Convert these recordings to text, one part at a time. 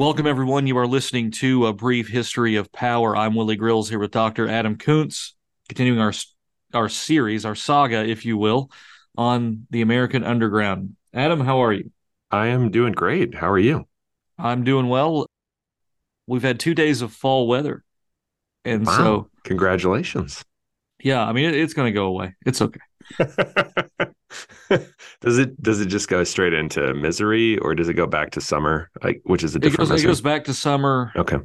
Welcome, everyone. You are listening to A Brief History of Power. I'm Willie Grills here with Dr. Adam Koontz, continuing our, our series, our saga, if you will, on the American Underground. Adam, how are you? I am doing great. How are you? I'm doing well. We've had two days of fall weather. And wow. so, congratulations. Yeah, I mean, it, it's going to go away. It's okay. does it does it just go straight into misery or does it go back to summer? Like which is a different it goes, it goes back to summer. Okay.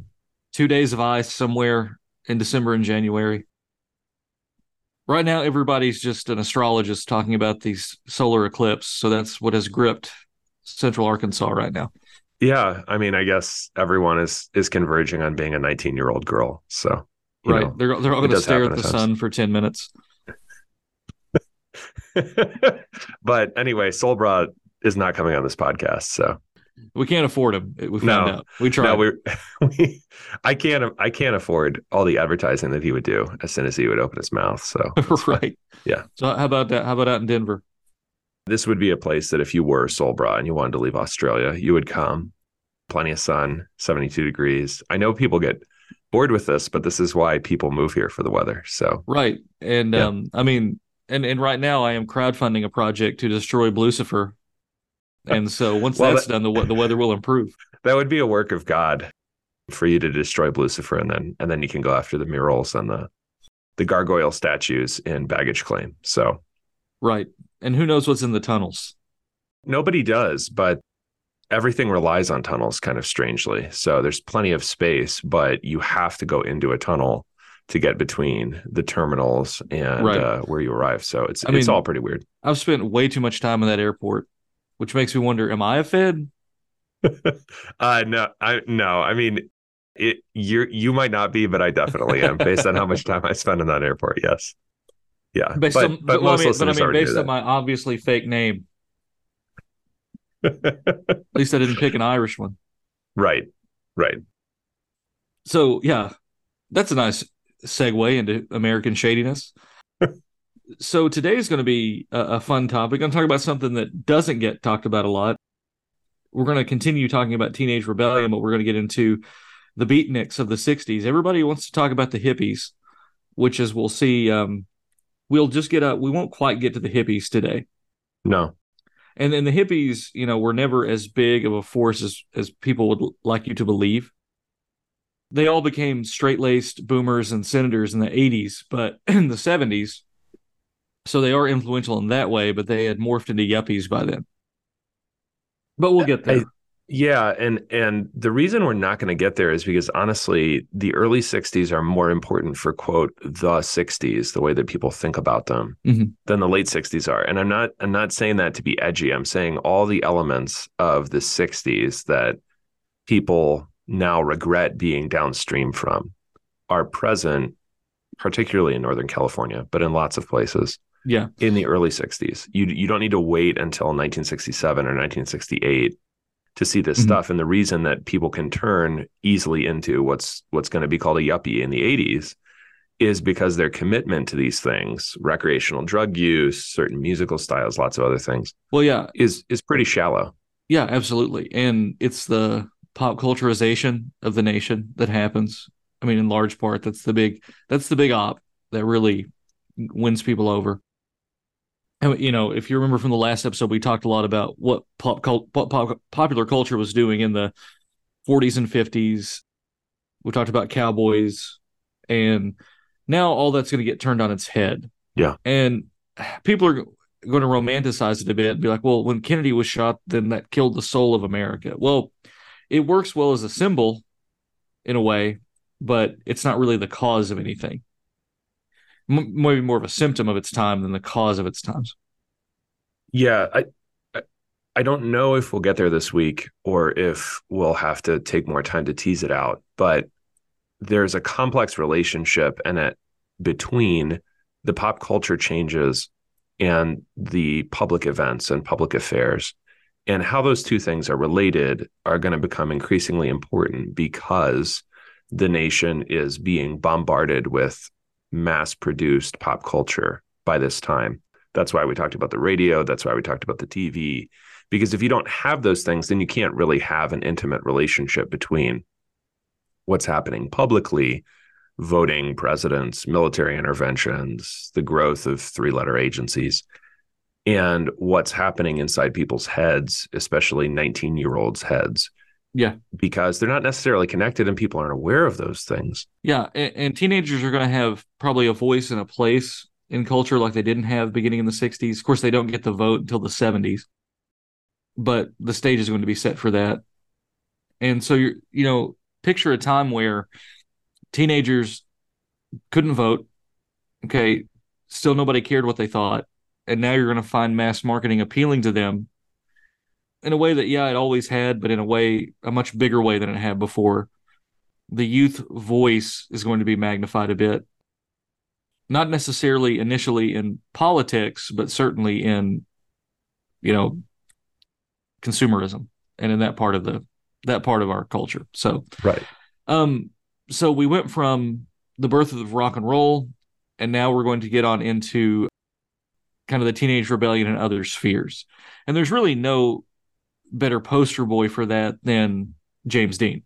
Two days of ice somewhere in december and january. Right now everybody's just an astrologist talking about these solar eclipse so that's what has gripped central arkansas right now. Yeah i mean i guess everyone is is converging on being a 19 year old girl so right. know, they're, they're all going to stare at the sun for 10 minutes but anyway, Sol Brah is not coming on this podcast, so we can't afford him. We found no, out. We tried. No, we, we, I can't. I can't afford all the advertising that he would do as soon as he would open his mouth. So right, yeah. So how about that? How about out in Denver? This would be a place that if you were Sol Brah and you wanted to leave Australia, you would come. Plenty of sun, seventy-two degrees. I know people get bored with this, but this is why people move here for the weather. So right, and yeah. um, I mean, and and right now I am crowdfunding a project to destroy Blucifer. And so once well, that's that, done, the the weather will improve. That would be a work of God for you to destroy Blucifer, and then and then you can go after the murals and the the gargoyle statues in baggage claim. So, right, and who knows what's in the tunnels? Nobody does, but everything relies on tunnels, kind of strangely. So there's plenty of space, but you have to go into a tunnel to get between the terminals and right. uh, where you arrive. So it's I it's mean, all pretty weird. I've spent way too much time in that airport, which makes me wonder: Am I a Fed? uh, no, I no. I mean, it you you might not be, but I definitely am, based on how much time I spend in that airport. Yes, yeah. Based but, on, but, well, I mean, but I mean, based on my obviously fake name. At least I didn't pick an Irish one. Right, right. So yeah, that's a nice segue into American shadiness. so today is going to be a, a fun topic. I'm going to talk about something that doesn't get talked about a lot. We're going to continue talking about teenage rebellion, but we're going to get into the beatniks of the 60s. Everybody wants to talk about the hippies, which is we'll see. Um, we'll just get up. We won't quite get to the hippies today. No. And then the hippies, you know, were never as big of a force as, as people would like you to believe they all became straight laced boomers and senators in the 80s, but in the 70s, so they are influential in that way, but they had morphed into yuppies by then. But we'll get there. I, yeah, and and the reason we're not going to get there is because honestly, the early 60s are more important for quote the 60s, the way that people think about them, mm-hmm. than the late 60s are. And I'm not I'm not saying that to be edgy. I'm saying all the elements of the 60s that people now regret being downstream from are present, particularly in Northern California, but in lots of places. Yeah. In the early 60s. You you don't need to wait until 1967 or 1968 to see this mm-hmm. stuff. And the reason that people can turn easily into what's what's going to be called a yuppie in the 80s is because their commitment to these things, recreational drug use, certain musical styles, lots of other things. Well, yeah, is is pretty shallow. Yeah, absolutely. And it's the pop culturization of the nation that happens. I mean, in large part, that's the big that's the big op that really wins people over. And you know, if you remember from the last episode, we talked a lot about what pop, cult, pop, pop popular culture was doing in the 40s and 50s. We talked about cowboys, and now all that's going to get turned on its head. Yeah, and people are going to romanticize it a bit and be like, well, when Kennedy was shot, then that killed the soul of America. Well, it works well as a symbol in a way, but it's not really the cause of anything. M- maybe more of a symptom of its time than the cause of its times. Yeah, I I don't know if we'll get there this week or if we'll have to take more time to tease it out, but there's a complex relationship in it between the pop culture changes and the public events and public affairs and how those two things are related are going to become increasingly important because the nation is being bombarded with mass produced pop culture by this time. That's why we talked about the radio. That's why we talked about the TV, Because if you don't have those things, then you can't really have an intimate relationship between what's happening publicly, voting presidents, military interventions, the growth of three letter agencies, and what's happening inside people's heads, especially 19 year olds' heads. Yeah. Because they're not necessarily connected and people aren't aware of those things. Yeah. And, and teenagers are going to have probably a voice and a place in culture like they didn't have beginning in the 60s. Of course, they don't get the vote until the 70s, but the stage is going to be set for that. And so you're, you know, picture a time where teenagers couldn't vote. Okay. Still nobody cared what they thought. And now you're going to find mass marketing appealing to them in a way that, yeah, it always had, but in a way, a much bigger way than it had before. The youth voice is going to be magnified a bit not necessarily initially in politics, but certainly in, you know, consumerism and in that part of the that part of our culture. So right. Um, so we went from the birth of rock and roll, and now we're going to get on into kind of the teenage rebellion and other spheres. And there's really no better poster boy for that than James Dean.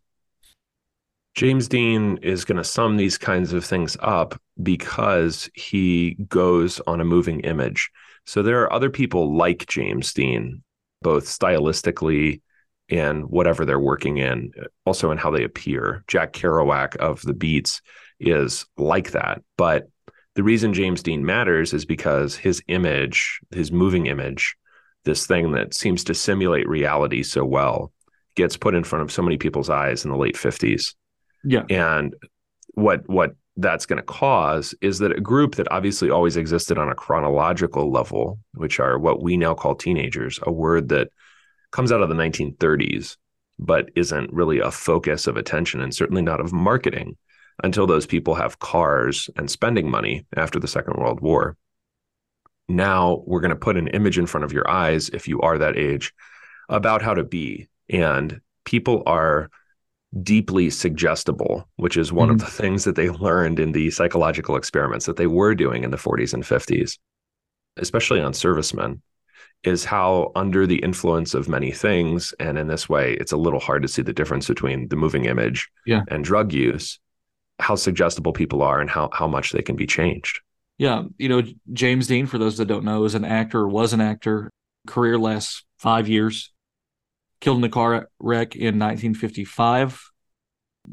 James Dean is going to sum these kinds of things up because he goes on a moving image. So there are other people like James Dean, both stylistically and whatever they're working in, also in how they appear. Jack Kerouac of the Beats is like that. But the reason James Dean matters is because his image, his moving image, this thing that seems to simulate reality so well, gets put in front of so many people's eyes in the late 50s yeah. And what what that's going to cause is that a group that obviously always existed on a chronological level, which are what we now call teenagers, a word that comes out of the 1930s, but isn't really a focus of attention and certainly not of marketing until those people have cars and spending money after the Second World War. Now we're going to put an image in front of your eyes, if you are that age, about how to be. And people are deeply suggestible, which is one mm-hmm. of the things that they learned in the psychological experiments that they were doing in the 40s and 50s, especially on servicemen, is how under the influence of many things, and in this way, it's a little hard to see the difference between the moving image yeah. and drug use, how suggestible people are and how how much they can be changed. Yeah, you know, James Dean, for those that don't know, is an actor, was an actor, career lasts five years killed in a car wreck in 1955.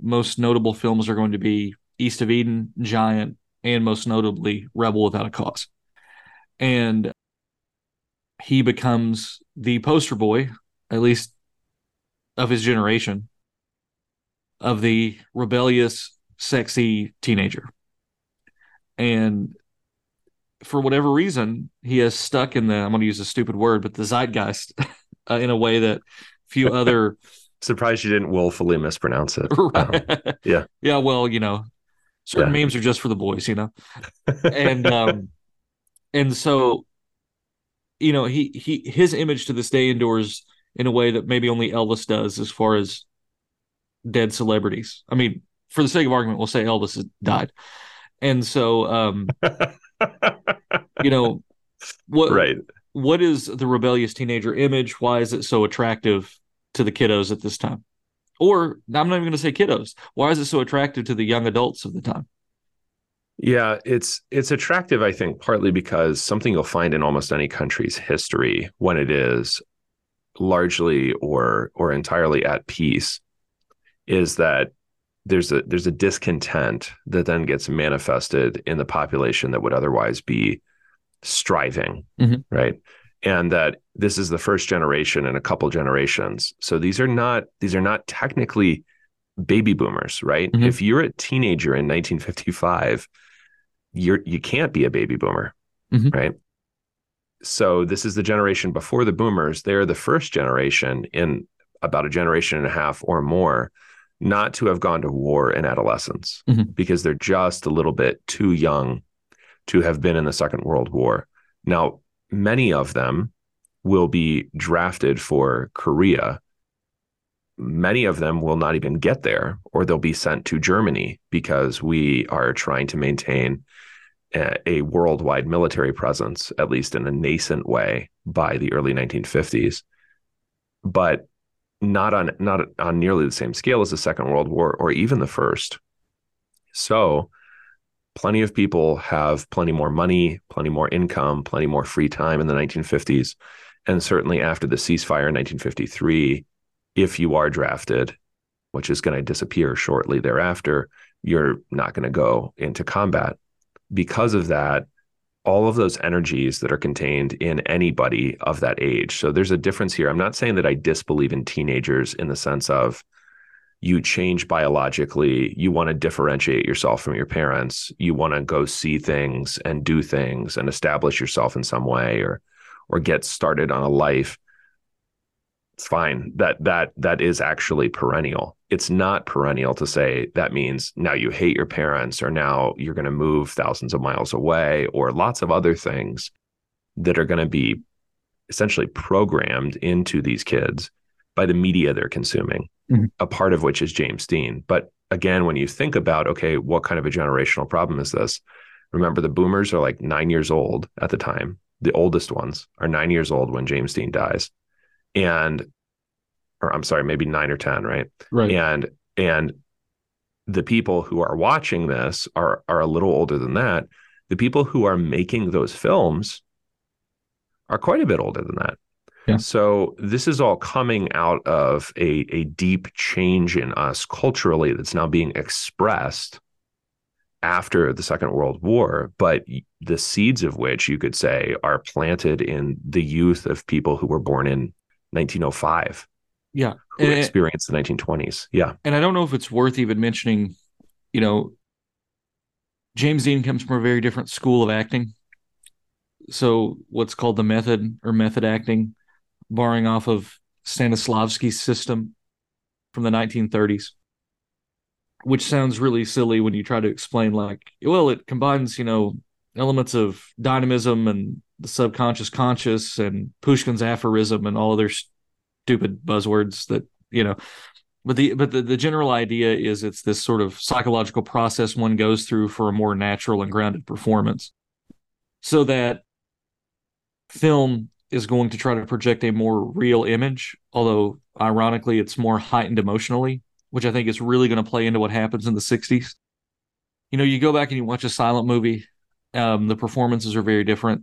Most notable films are going to be East of Eden, Giant, and most notably Rebel Without a Cause. And he becomes the poster boy, at least of his generation, of the rebellious, sexy teenager. And for whatever reason, he has stuck in the, I'm going to use a stupid word, but the zeitgeist uh, in a way that few other. Surprised you didn't willfully mispronounce it. Right. Um, yeah. Yeah. Well, you know, certain yeah. memes are just for the boys, you know, and um, and so, you know, he he his image to this day endures in a way that maybe only Elvis does, as far as dead celebrities. I mean, for the sake of argument, we'll say Elvis has died, and so, um, you know, what right what is the rebellious teenager image? Why is it so attractive to the kiddos at this time? Or I'm not even going to say kiddos. Why is it so attractive to the young adults of the time? Yeah, it's it's attractive, I think, partly because something you'll find in almost any country's history when it is largely or or entirely at peace is that there's a there's a discontent that then gets manifested in the population that would otherwise be striving, mm-hmm. right? And that this is the first generation in a couple generations. So these are not these are not technically baby boomers, right? Mm-hmm. If you're a teenager in 1955, you're you can't be a baby boomer, mm-hmm. right? So this is the generation before the boomers. They're the first generation in about a generation and a half or more not to have gone to war in adolescence mm-hmm. because they're just a little bit too young to have been in the Second World War. Now, many of them will be drafted for Korea. Many of them will not even get there, or they'll be sent to Germany because we are trying to maintain a, a worldwide military presence, at least in a nascent way, by the early 1950s. but not on not on nearly the same scale as the Second World War or even the First. So, plenty of people have plenty more money, plenty more income, plenty more free time in the 1950s, and certainly after the ceasefire in 1953, if you are drafted, which is going to disappear shortly thereafter, you're not going to go into combat. Because of that, all of those energies that are contained in anybody of that age. So there's a difference here. I'm not saying that I disbelieve in teenagers in the sense of you change biologically, you want to differentiate yourself from your parents, you want to go see things and do things and establish yourself in some way or or get started on a life. It's fine. That that that is actually perennial it's not perennial to say that means now you hate your parents or now you're going to move thousands of miles away or lots of other things that are going to be essentially programmed into these kids by the media they're consuming, mm-hmm. a part of which is James Dean. But again, when you think about, okay, what kind of a generational problem is this? Remember, the boomers are like nine years old at the time. The oldest ones are nine years old when James Dean dies. And or I'm sorry, maybe nine or 10, right? Right. And, and the people who are watching this are, are a little older than that. The people who are making those films are quite a bit older than that. Yeah. So this is all coming out of a, a deep change in us culturally that's now being expressed after the Second World War, but the seeds of which you could say are planted in the youth of people who were born in 1905 yeah. who and, experienced the 1920s yeah. and i don't know if it's worth even mentioning you know james dean comes from a very different school of acting. So what's called the method or method acting borrowing off of stanislavski's system from the 1930s which sounds really silly when you try to explain like well it combines you know elements of dynamism and the subconscious conscious and pushkin's aphorism and all other stupid buzzwords that you know but the but the, the general idea is it's this sort of psychological process one goes through for a more natural and grounded performance. So that film is going to try to project a more real image although ironically it's more heightened emotionally which i think is really going to play into what happens in the 60s you know you go back and you watch a silent movie um, the performances are very different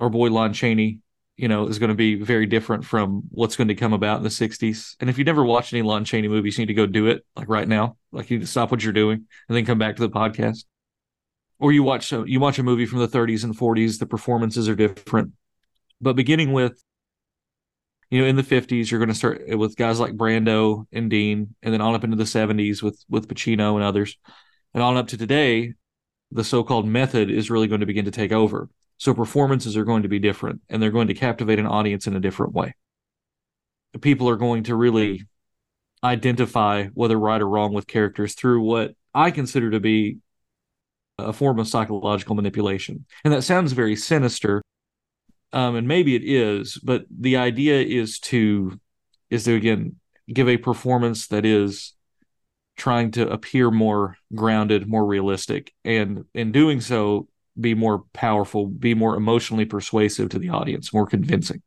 our boy lon chaney you know, is going to be very different from what's going to come about in the 60s. And if you've never watched any Lon Chaney movies, you need to go do it like right now. Like you need to stop what you're doing and then come back to the podcast. Or you watch uh, you watch a movie from the 30s and 40s, the performances are different. But beginning with you know, in the 50s, you're going to start with guys like Brando and Dean, and then on up into the 70s with with Pacino and others, and on up to today, the so-called method is really going to begin to take over. So performances are going to be different and they're going to captivate an audience in a different way. People are going to really identify whether right or wrong with characters through what I consider to be a form of psychological manipulation. And that sounds very sinister. Um, and maybe it is, but the idea is to is to again give a performance that is trying to appear more grounded, more realistic. And in doing so, be more powerful, be more emotionally persuasive to the audience, more convincing.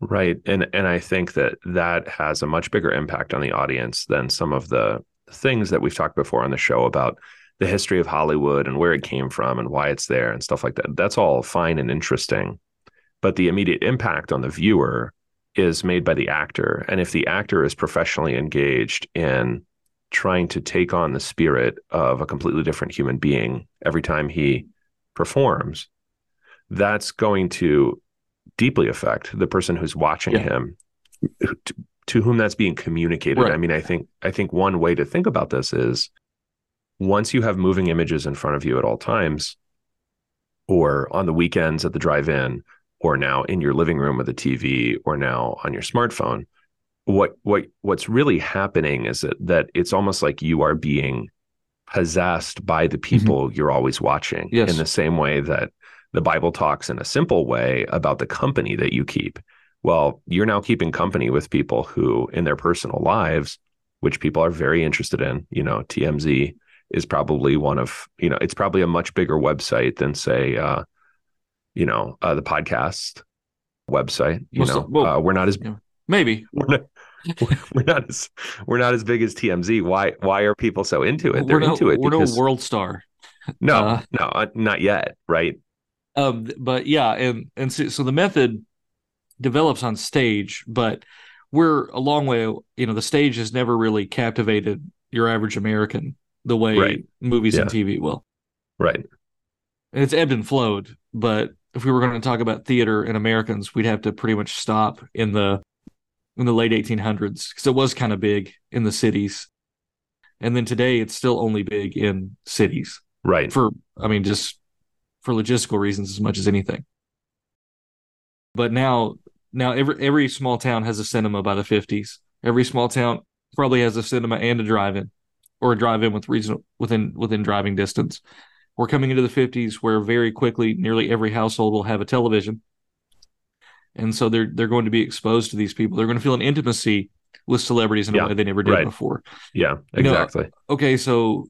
Right. And and I think that that has a much bigger impact on the audience than some of the things that we've talked before on the show about the history of Hollywood and where it came from and why it's there and stuff like that. That's all fine and interesting. But the immediate impact on the viewer is made by the actor. And if the actor is professionally engaged in trying to take on the spirit of a completely different human being every time he performs, that's going to deeply affect the person who's watching yeah. him, to, to, whom that's being communicated. Right. I mean, I think I think one way to think about this is once you have moving images in front of you at all times, or on the weekends at the drive-in, or now in your living room with a TV, or now on your smartphone, what what what's really happening is that that it's almost like you are being possessed by the mm-hmm. people mm-hmm. you're always watching yes. in the same way that the Bible talks in a simple way about the company that you keep. Well, you're now keeping company with people who, in their personal lives, which people are very interested in, you know, TMZ is probably one of, you know, it's probably a much bigger website than, say, uh, you know, uh, the podcast website. You know, well, uh, we're not as yeah. Maybe we're not, we're not as we're not as big as TMZ. Why why are people so into it? They're no, into it we're because no world star. no, uh, no, uh, not yet, right? Um, but yeah, and and so, so the method develops on stage, but we're a long way. You know, the stage has never really captivated your average American the way Right. movies and TV will. Right. And it's ebbed and flowed. But if we were going to talk about theater and Americans, we'd have to pretty much stop in the in the late 1800s because it was kind of big in the cities, and then today it's still only big in cities Right. for I mean just for logistical reasons as much as anything. But now now every every small town has a cinema by the 50s. Every small town probably has a cinema and a drive-in or a drive-in with reason within within driving distance. We're coming into the 50s where very quickly nearly every household will have a television. And so they're they're going to be exposed to these people. They're going to feel an intimacy with celebrities in Yeah, a way they never did right. before Yeah, You know, exactly. okay, so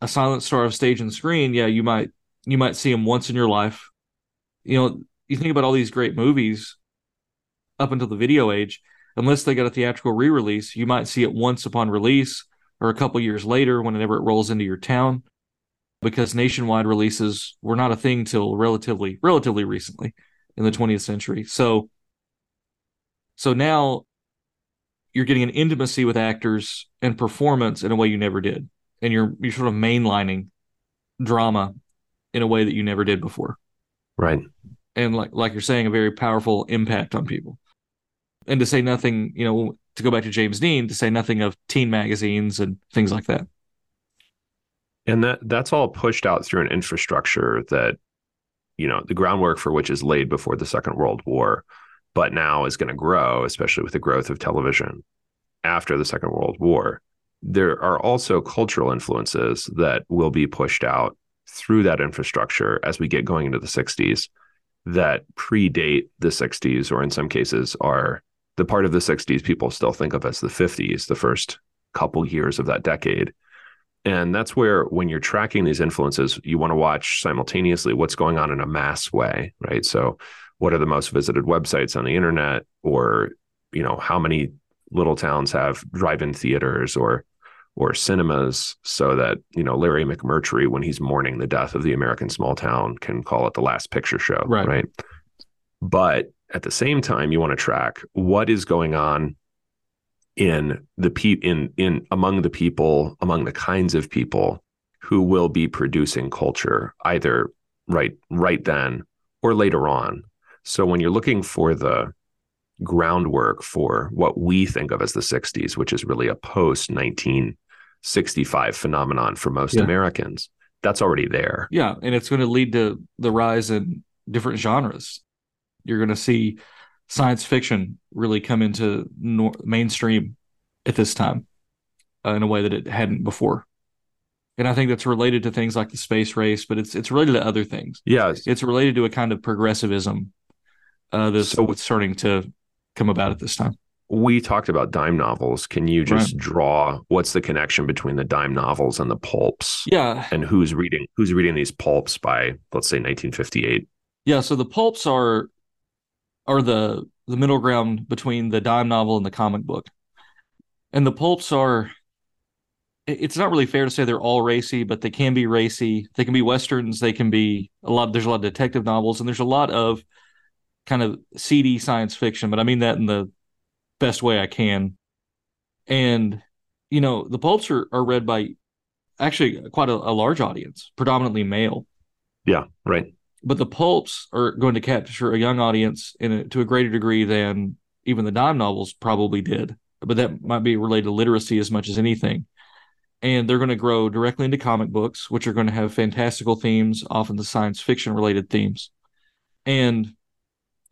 a silent star of stage and screen, yeah, you might you might see him once in your life. You know, you think about all these great movies up until the video age, unless they got a theatrical re-release, you might see it once upon release or a couple years later whenever it rolls into your town because nationwide releases were not a thing till relatively relatively recently in the 20th century. So so now you're getting an intimacy with actors and performance in a way you never did. And you're you're sort of mainlining drama in a way that you never did before. Right. And like like you're saying, a very powerful impact on people. And to say nothing, you know, to go back to James Dean, to say nothing of teen magazines and things like that. And that that's all pushed out through an infrastructure that, you know, the groundwork for which is laid before the Second World War, but now is going to grow, especially with the growth of television after the Second World War. There are also cultural influences that will be pushed out through that infrastructure as we get going into the 60s that predate the 60s, or in some cases are the part of the 60s people still think of as the 50s, the first couple years of that decade. And that's where, when you're tracking these influences, you want to watch simultaneously what's going on in a mass way, right? So, what are the most visited websites on the internet, or you know, how many little towns have drive-in theaters or or cinemas, so that you know Larry McMurtry, when he's mourning the death of the American small town, can call it the last picture show, Right. right? But at the same time, you want to track what is going on in the pe- in in among the people among the kinds of people who will be producing culture either right right then or later on so when you're looking for the groundwork for what we think of as the 60s which is really a post 1965 phenomenon for most Yeah. americans that's already there Yeah, and it's going to lead to the rise in different genres. You're going to see science fiction really come into nor- mainstream at this time uh, in a way that it hadn't before. And I think that's related to things like the space race, but it's it's related to other things. Yes, It's related to a kind of progressivism uh, that's So- starting to come about at this time. we talked about dime novels can you just draw what's the connection between the dime novels and the pulps Yeah, and who's reading who's reading these pulps by let's say 1958 Yeah, so the pulps are are the the middle ground between the dime novel and the comic book. And the pulps are it's not really fair to say they're all racy, but they can be racy. They can be westerns, they can be a lot there's a lot of detective novels and there's a lot of kind of seedy science fiction, but I mean that in the best way I can. And you know, the pulps are, are read by actually quite a, a large audience, predominantly male yeah right but the pulps are going to capture a young audience in a, to a greater degree than even the dime novels probably did. But that might be related to literacy as much as anything. And they're going to grow directly into comic books, which are going to have fantastical themes, often the science fiction related themes, and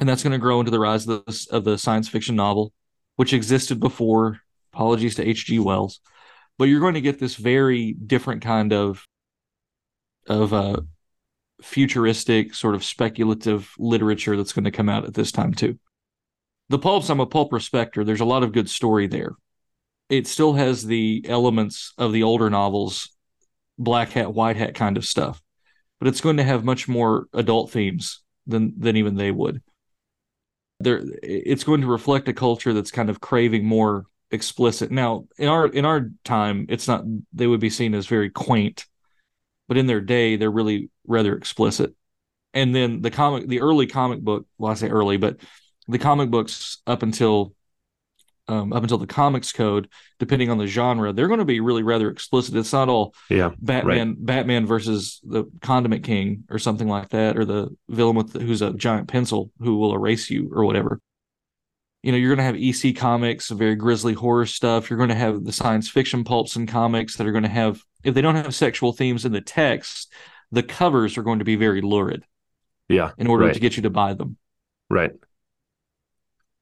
and that's going to grow into the rise of the, of the science fiction novel, which existed before. Apologies to H.G. Wells, but you're going to get this very different kind of of uh, futuristic sort of speculative literature that's going to come out at this time too. The pulps, I'm a pulp respecter. There's a lot of good story there. It still has the elements of the older novels, black hat, white hat kind of stuff, but it's going to have much more adult themes than than even they would. there it's going to reflect a culture that's kind of craving more explicit. Now, in our in our time, it's not they would be seen as very quaint, but in their day, they're really rather explicit. And then the comic, the early comic book, well, I say early, but the comic books up until um, up until the comics code, depending on the genre, they're going to be really rather explicit. It's not all yeah, Batman, right. Batman versus the Condiment King or something like that, or the villain with the, who's a giant pencil who will erase you or whatever. You know, you're going to have EC comics, very grisly horror stuff. You're going to have the science fiction pulps and comics that are going to have, if they don't have sexual themes in the text, the covers are going to be very lurid. Yeah, in order right. to get you to buy them. Right.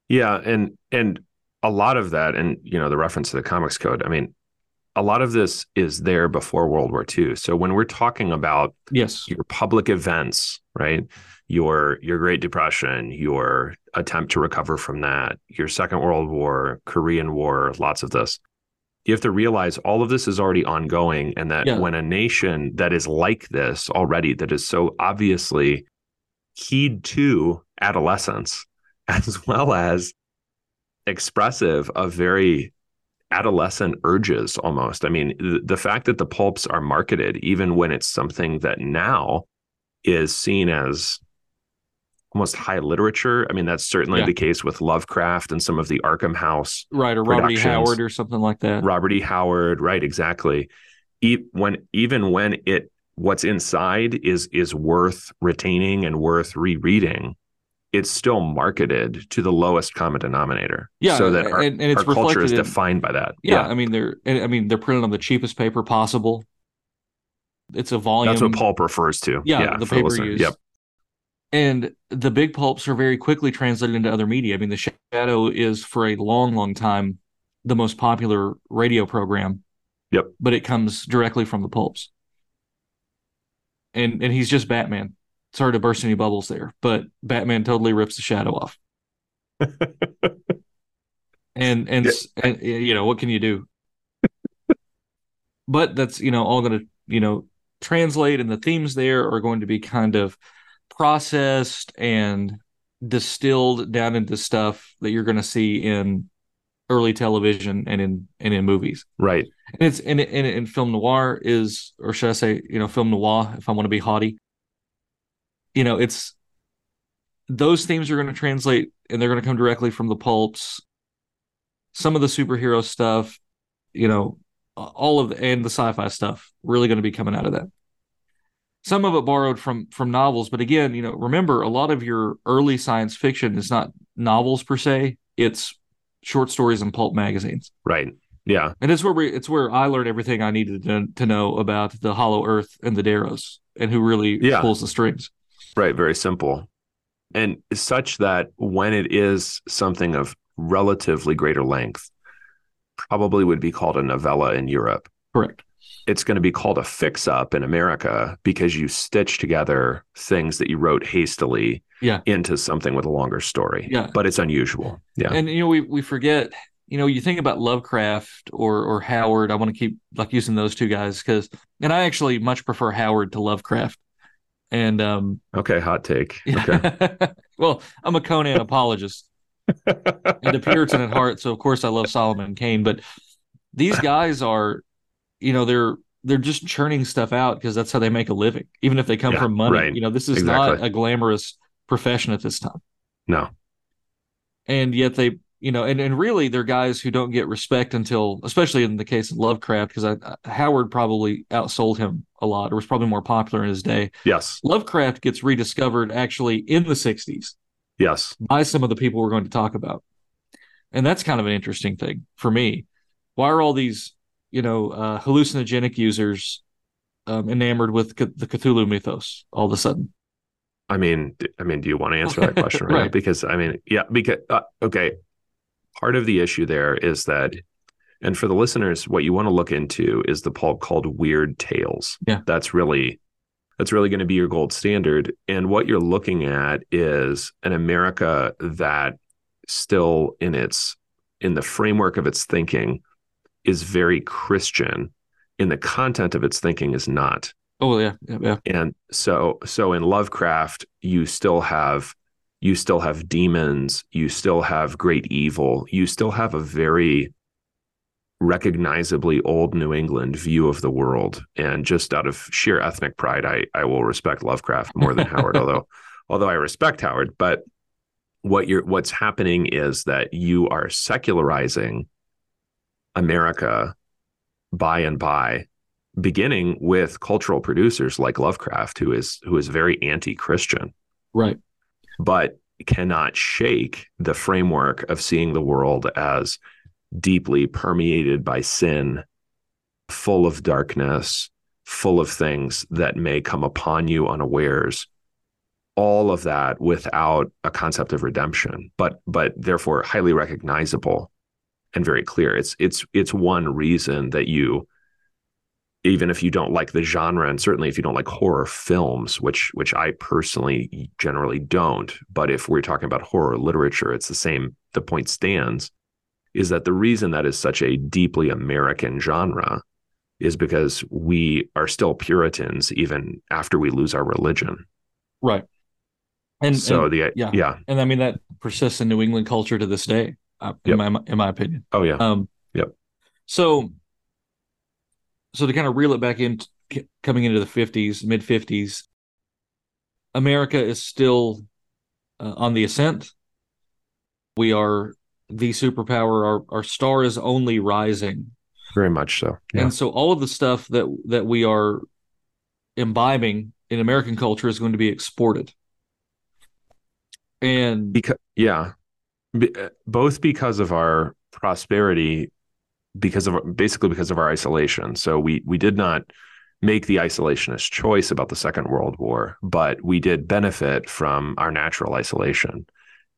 Yeah, and and a lot of that, and you know, the reference to the comics code. I mean, a lot of this is there before World War II. So when we're talking about yes, your public events, right? Your your Great Depression, your attempt to recover from that, your Second World War, Korean War, lots of this. You have to realize all of this is already ongoing, and that Yeah. when a nation that is like this already, that is so obviously keyed to adolescence, as well as expressive of very adolescent urges almost. I mean, the, the fact that the pulps are marketed, even when it's something that now is seen as almost high literature. I mean, that's certainly Yeah. the case with Lovecraft and some of the Arkham House, right, or Robert E. Howard or something like that. Robert E. Howard, right? Exactly. E- when even when it what's inside is is worth retaining and worth rereading, it's still marketed to the lowest common denominator. Yeah, so that our, and, and it's our culture is in- defined by that. Yeah, I mean they're I mean they're printed on the cheapest paper possible. It's a volume. That's what pulp refers to. Yeah, the for paper used. Yep. And the big pulps are very quickly translated into other media. I mean, The Shadow is for a long, long time the most popular radio program. Yep. But it comes directly from the pulps. And and he's just Batman. Sorry to burst any bubbles there, but Batman totally rips the shadow off. and and, s- and you know what can you do? but that's you know all going to you know translate, and the themes there are going to be kind of processed and distilled down into stuff that you're going to see in early television and in and in movies. Right. And it's and in, in film noir is, or should I say, you know, film noir if I want to be haughty. You know, it's those themes are going to translate and they're going to come directly from the pulps. Some of the superhero stuff, you know, all of the, and the sci-fi stuff really going to be coming out of that. Some of it borrowed from from novels, but again, you know, remember a lot of your early science fiction is not novels per se; it's short stories and pulp magazines. Right. Yeah. And it's where we, it's where I learned everything I needed to, to know about the Hollow Earth and the Deros and who really Yeah. pulls the strings. Right. Very simple. And such that when it is something of relatively greater length, probably would be called a novella in Europe. Correct. It's going to be called a fix up in America because you stitch together things that you wrote hastily Yeah. into something with a longer story. Yeah. But it's unusual. Yeah. And you know, we we forget. You know, you think about Lovecraft or or Howard. I want to keep like using those two guys because, and I actually much prefer Howard to Lovecraft. And um, okay. Hot take. Okay. well, I'm a Conan apologist and a Puritan at heart, so of course I love Solomon Kane. But these guys are, you know, they're they're just churning stuff out because that's how they make a living, even if they come Yeah, from money. right. You know, this is not a glamorous profession at this time. no. and yet they you know and, and really they're guys who don't get respect until especially in the case of lovecraft because I, howard probably outsold him a lot or was probably more popular in his day Yes. lovecraft gets rediscovered actually in the 60s Yes. by some of the people we're going to talk about and that's kind of an interesting thing for me why are all these you know uh, hallucinogenic users um, enamored with C- the cthulhu mythos all of a sudden I mean, I mean, do you want to answer that question right? Right. Because I mean, yeah, because uh, okay, part of the issue there is that, and for the listeners, what you want to look into is the pulp called Weird Tales. Yeah. that's really that's really going to be your gold standard. And what you're looking at is an America that still in its in the framework of its thinking is very Christian. In the content of its thinking is not. oh yeah yeah, yeah. And so so in Lovecraft, you still have you still have demons, you still have great evil, you still have a very recognizably old New England view of the world. And just out of sheer ethnic pride, I, I will respect Lovecraft more than Howard, although although I respect Howard. But what you're what's happening is that you are secularizing America by and by, beginning with cultural producers like Lovecraft, who is who is very anti-Christian. Right. But cannot shake the framework of seeing the world as deeply permeated by sin, full of darkness, full of things that may come upon you unawares. All of that without a concept of redemption, but but therefore highly recognizable and very clear. It's it's it's one reason that you even if you don't like the genre and certainly if you don't like horror films which which I personally generally don't but if we're talking about horror literature it's the same the point stands is that the reason that is such a deeply American genre is because we are still Puritans even after we lose our religion. Right. And so and, the yeah yeah, and I mean that persists in New England culture to this day, in yep. my in my opinion. Oh yeah. Um. Yep. So, so to kind of reel it back in, coming into the fifties, mid fifties, America is still uh, on the ascent. We are the superpower. Our our star is only rising. Very much so. Yeah. And so all of the stuff that that we are imbibing in American culture is going to be exported. And because yeah, Be, uh, both because of our prosperity, because of basically because of our isolation. So we we did not make the isolationist choice about the Second World War, but we did benefit from our natural isolation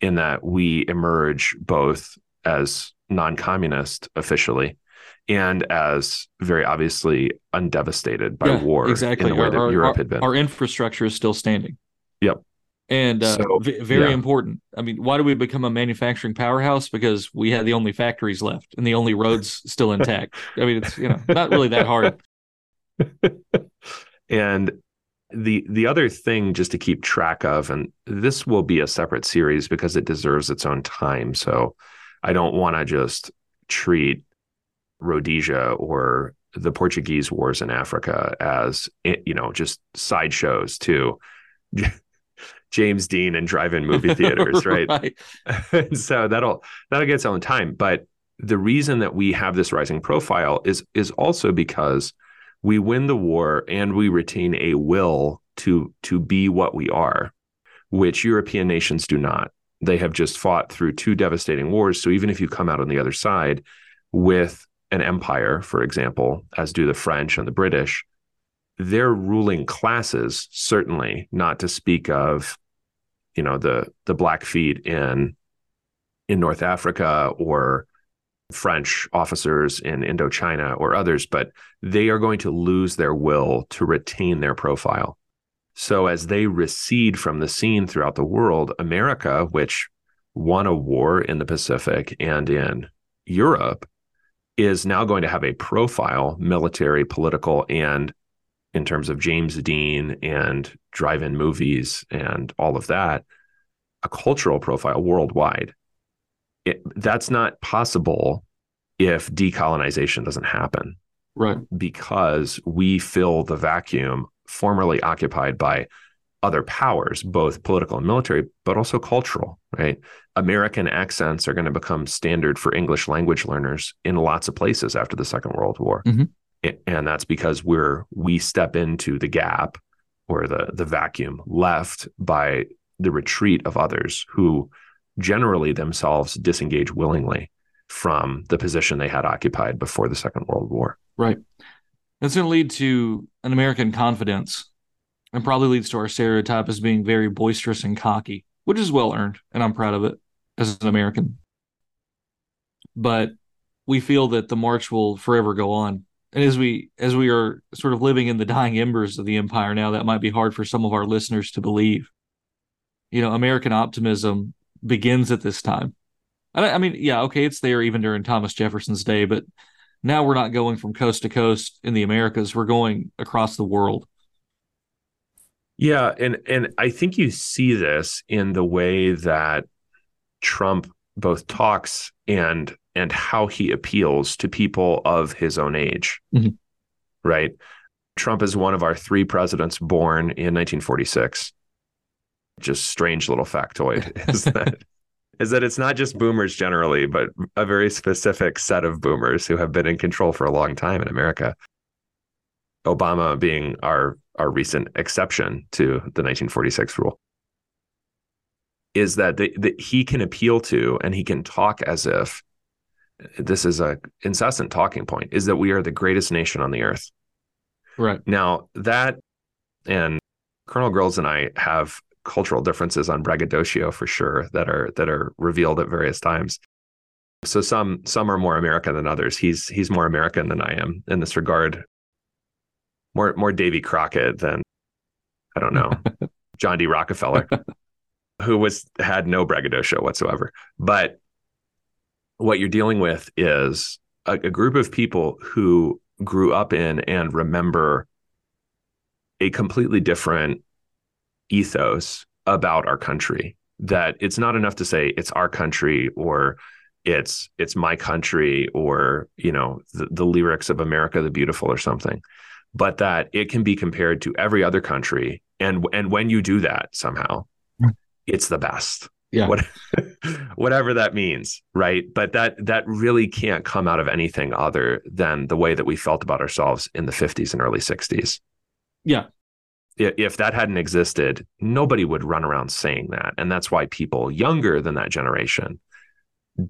in that we emerge both as non-communist officially and as very obviously undevastated by yeah, war exactly in the way our, that Europe our, had been. Our infrastructure is still standing. Yep. And uh, so, v- very yeah. important. I mean, why do we become a manufacturing powerhouse? Because we had the only factories left and the only roads still intact. I mean, it's you know not really that hard. and the the other thing just to keep track of and this will be a separate series because it deserves its own time so i don't want to just treat rhodesia or the portuguese wars in africa as you know just sideshows to james dean and drive-in movie theaters right, right. so that'll that'll get its own time. But the reason that we have this rising profile is is also because we win the war and we retain a will to to be what we are which european nations do not. They have just fought through two devastating wars. So even if you come out on the other side with an empire for example as do the french and the british their ruling classes certainly not to speak of you know the the blackfeet in in north africa or French officers in Indochina or others, but they are going to lose their will to retain their profile. So as they recede from the scene throughout the world, America, which won a war in the Pacific and in Europe, is now going to have a profile, military, political, and in terms of James Dean and drive in movies and all of that, a cultural profile worldwide it, that's not possible if decolonization doesn't happen. Right. Because we fill the vacuum formerly occupied by other powers, both political and military, but also cultural, right? American accents are going to become standard for English language learners in lots of places after the Second World War. Mm-hmm. And that's because we're we step into the gap or the the vacuum left by the retreat of others who generally themselves disengage willingly from the position they had occupied before the Second World War. Right. That's going to lead to an American confidence and probably leads to our stereotype as being very boisterous and cocky, which is well earned. And I'm proud of it as an American. But we feel that the march will forever go on. And as we as we are sort of living in the dying embers of the empire now, that might be hard for some of our listeners to believe. You know, American optimism begins at this time. I, I mean, yeah, okay, it's there even during Thomas Jefferson's day, but now we're not going from coast to coast in the Americas. We're going across the world. Yeah, and and I think you see this in the way that Trump both talks and and how he appeals to people of his own age. Mm-hmm. Right? Trump is one of our three presidents born in 1946. Just strange little factoid is that is that it's not just boomers generally, but a very specific set of boomers who have been in control for a long time in America. Obama being our our recent exception to the 1946 rule is that the, the, he can appeal to and he can talk as if this is a incessant talking point is that we are the greatest nation on the earth. Right. Now that and colonel grills and i have cultural differences on braggadocio for sure that are that are revealed at various times. So some some are more american than others. He's he's more american than i am in this regard. More more davy crockett than i don't know john d. Rockefeller who was had no braggadocio whatsoever. But what you're dealing with is a, a group of people who grew up in and remember a completely different ethos about our country that it's not enough to say it's our country or it's it's my country or you know the, the lyrics of america the beautiful or something but that it can be compared to every other country and and when you do that somehow mm. it's the best. Yeah. What, whatever that means, right? But that that really can't come out of anything other than the way that we felt about ourselves in the 50s and early 60s. Yeah. If that hadn't existed, nobody would run around saying that. And that's why people younger than that generation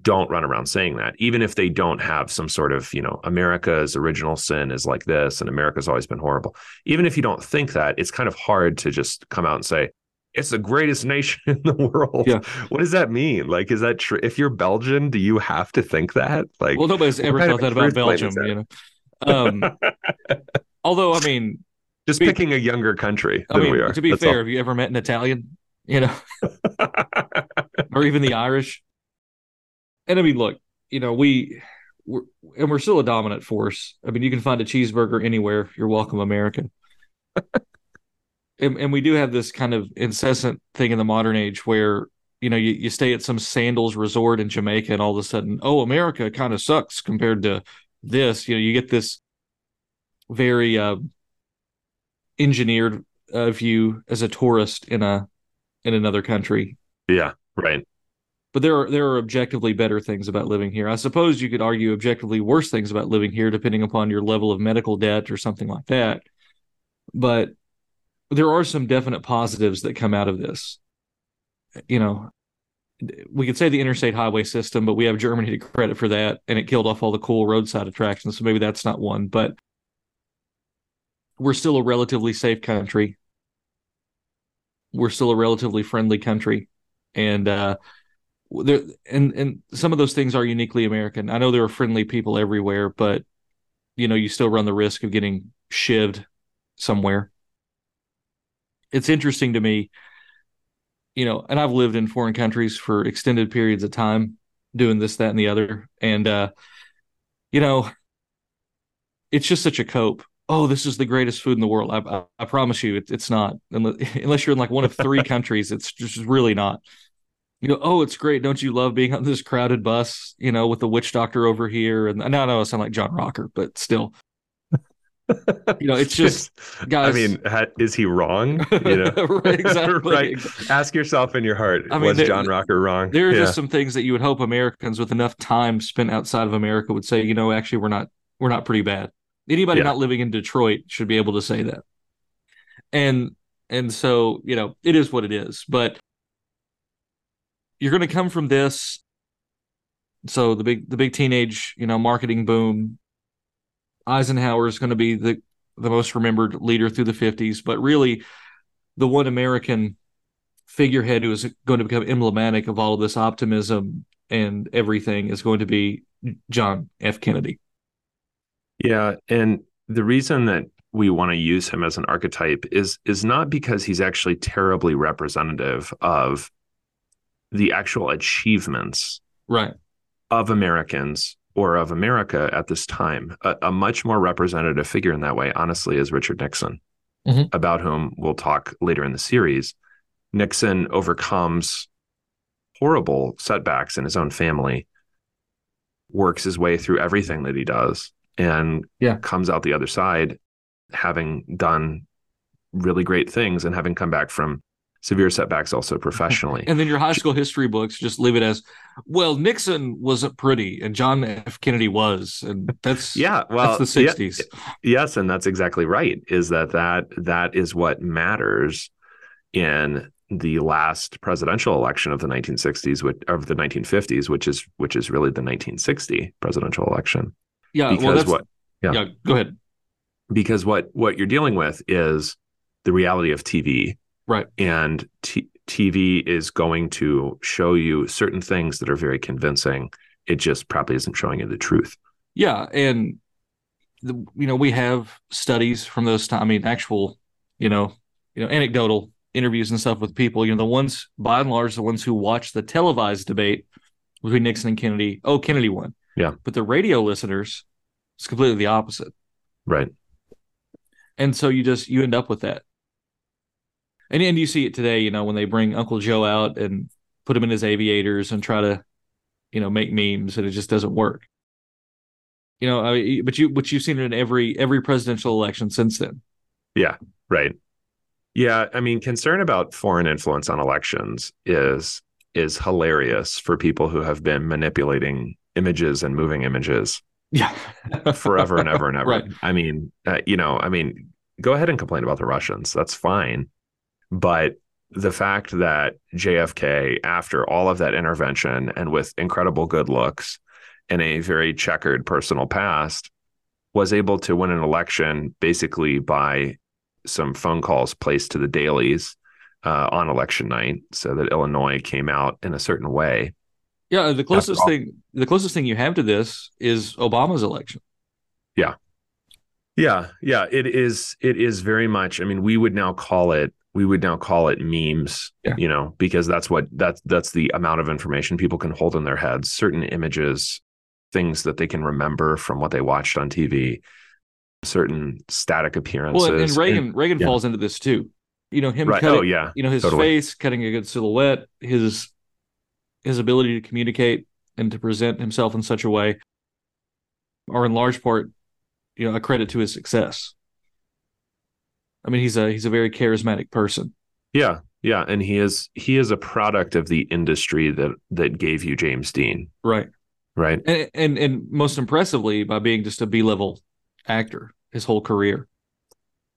don't run around saying that, even if they don't have some sort of, you know, America's original sin is like this and America's always been horrible. Even if you don't think that, it's kind of hard to just come out and say, it's the greatest nation in the world. Yeah. What does that mean? Like, is that true? If you're Belgian, do you have to think that? Like, well, nobody's ever thought that about Belgium, you know. Um, although, I mean, just be, picking a younger country I mean, we are. To be That's fair, all. have you ever met an Italian? You know, or even the Irish? And I mean, look, you know, we we're, and we're still a dominant force. I mean, you can find a cheeseburger anywhere. You're welcome, American and, and we do have this kind of incessant thing in the modern age where you know you, you stay at some sandals resort in jamaica and all of a sudden oh america kind of sucks compared to this. You know you get this very uh, engineered uh, view as a tourist in a in another country. Yeah right. But there are there are objectively better things about living here. I suppose you could argue objectively worse things about living here depending upon your level of medical debt or something like that. But there are some definite positives that come out of this. You know, we could say the interstate highway system, but we have Germany to credit for that, and it killed off all the cool roadside attractions. So maybe that's not one, but we're still a relatively safe country. We're still a relatively friendly country, and uh, there and and some of those things are uniquely American. I know there are friendly people everywhere, but you know you still run the risk of getting shivved somewhere it's interesting to me, you know, and I've lived in foreign countries for extended periods of time doing this, that, and the other. And, uh, you know, it's just such a cope. Oh, this is the greatest food in the world. I, I, I promise you, it, it's not. Unless you're in like one of three countries, it's just really not. You know, oh, it's great. Don't you love being on this crowded bus, you know, with the witch doctor over here? And now I know I sound like John Rocker, but still, you know, it's just guys. I mean, is he wrong? You know, right, exactly. right. Ask yourself in your heart: I mean, Was there, John Rocker wrong? There are yeah. just some things that you would hope Americans with enough time spent outside of America would say. You know, actually, we're not we're not pretty bad. Anybody yeah. not living in Detroit should be able to say that. And and so you know, it is what it is. But you're going to come from this. So the big the big teenage you know marketing boom Eisenhower is going to be the the most remembered leader through the 50s, but really the one American figurehead who is going to become emblematic of all of this optimism and everything is going to be John F. Kennedy. Yeah, and the reason that we want to use him as an archetype is is not because he's actually terribly representative of the actual achievements right of Americans or of America at this time. A, a, much more representative figure in that way, honestly, is Richard Nixon. mm-hmm. about whom we'll talk later in the series, Nixon overcomes horrible setbacks in his own family, works his way through everything that he does, and yeah. comes out the other side having done really great things and having come back from severe setbacks also professionally. And then your high school history books just leave it as, well, Nixon wasn't pretty and John F. Kennedy was. And that's yeah, well, that's the 60s. Yeah, yes, and that's exactly right. Is that that that is what matters in the last presidential election of the 1960s which, of the 1950s which is which is really the 1960 presidential election yeah because well, what yeah. yeah go ahead because what what you're dealing with is the reality of tv right and t- tv is going to show you certain things that are very convincing it just probably isn't showing you the truth yeah and the, you know we have studies from those time i mean actual you know you know anecdotal interviews and stuff with people, you know, the ones by and large, the ones who watched the televised debate between Nixon and Kennedy, oh, Kennedy won. Yeah. But the radio listeners, it's completely the opposite. Right. And so you just you end up with that. And and you see it today, you know, when they bring Uncle Joe out and put him in his aviators and try to, you know, make memes and it just doesn't work. You know, I, but you but you've seen it in every every presidential election since then. Yeah, right. Yeah, I mean, concern about foreign influence on elections is is hilarious for people who have been manipulating images and moving images. Yeah, forever and ever and ever. Right. I mean, uh, you know, I mean, go ahead and complain about the Russians. That's fine, but the fact that JFK, after all of that intervention and with incredible good looks and a very checkered personal past, was able to win an election basically by some phone calls placed to the dailies uh, on election night so that Illinois came out in a certain way. Yeah, the closest thing the closest thing you have to this is Obama's election. Yeah. Yeah, yeah, it is it is very much I mean we would now call it we would now call it memes, yeah. you know, because that's what that's that's the amount of information people can hold in their heads, certain images, things that they can remember from what they watched on TV certain static appearances. Well, and Reagan and, Reagan yeah. falls into this too. You know him right. cutting, oh, yeah. you know his totally. face, cutting a good silhouette, his his ability to communicate and to present himself in such a way are in large part, you know, a credit to his success. I mean, he's a he's a very charismatic person. Yeah, yeah, and he is he is a product of the industry that that gave you James Dean. Right. Right. And and, and most impressively by being just a B level actor his whole career.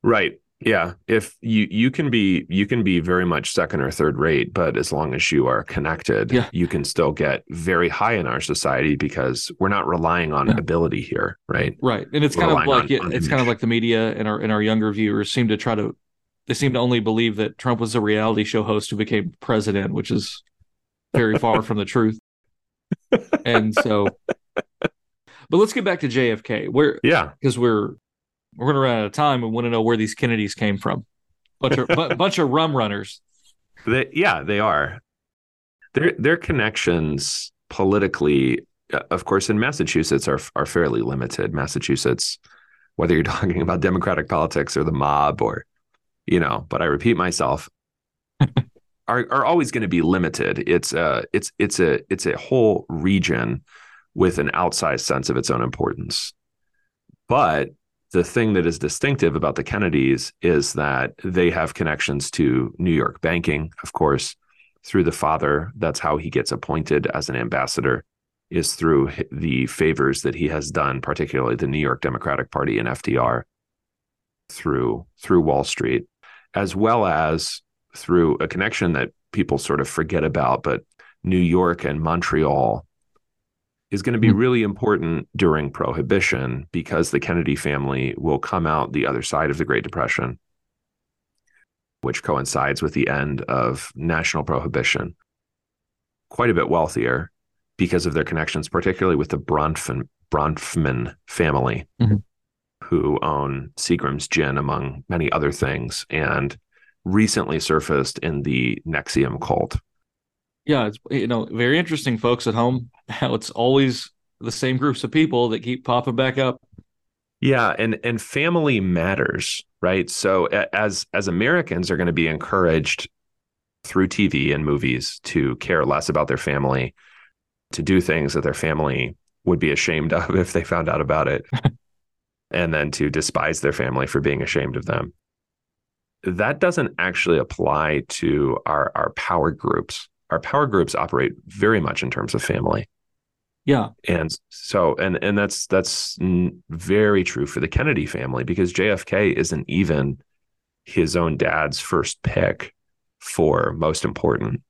Right. Yeah. If you you can be you can be very much second or third rate, but as long as you are connected, yeah. you can still get very high in our society because we're not relying on yeah. ability here, right? Right. And it's we're kind of like on, on it's image. kind of like the media and our and our younger viewers seem to try to they seem to only believe that Trump was a reality show host who became president, which is very far from the truth. And so but let's get back to JFK. Where yeah, because we're we're going to run out of time and want to know where these Kennedys came from. Bunch of b- bunch of rum runners. They, yeah, they are. Their their connections politically, uh, of course, in Massachusetts are are fairly limited. Massachusetts, whether you're talking about democratic politics or the mob or, you know, but I repeat myself, are are always going to be limited. It's uh it's it's a it's a whole region with an outsized sense of its own importance. But the thing that is distinctive about the Kennedys is that they have connections to New York banking, of course, through the father. That's how he gets appointed as an ambassador, is through the favors that he has done, particularly the New York Democratic Party and FDR, through through Wall Street, as well as through a connection that people sort of forget about, but New York and Montreal is going to be hmm. really important during Prohibition because the Kennedy family will come out the other side of the Great Depression, which coincides with the end of national prohibition. Quite a bit wealthier because of their connections, particularly with the Bronfman, Bronfman family, mm-hmm. who own Seagram's Gin, among many other things, and recently surfaced in the NXIVM cult yeah, it's you know very interesting, folks at home. How it's always the same groups of people that keep popping back up. Yeah, and and family matters right? So as as Americans are going to be encouraged through TV and movies to care less about their family, to do things that their family would be ashamed of if they found out about it, and then to despise their family for being ashamed of them. That doesn't actually apply to our our power groups. Our power groups operate very much in terms of family. Yeah. And so and and that's that's very true for the Kennedy family because JFK isn't even his own dad's first pick for most important.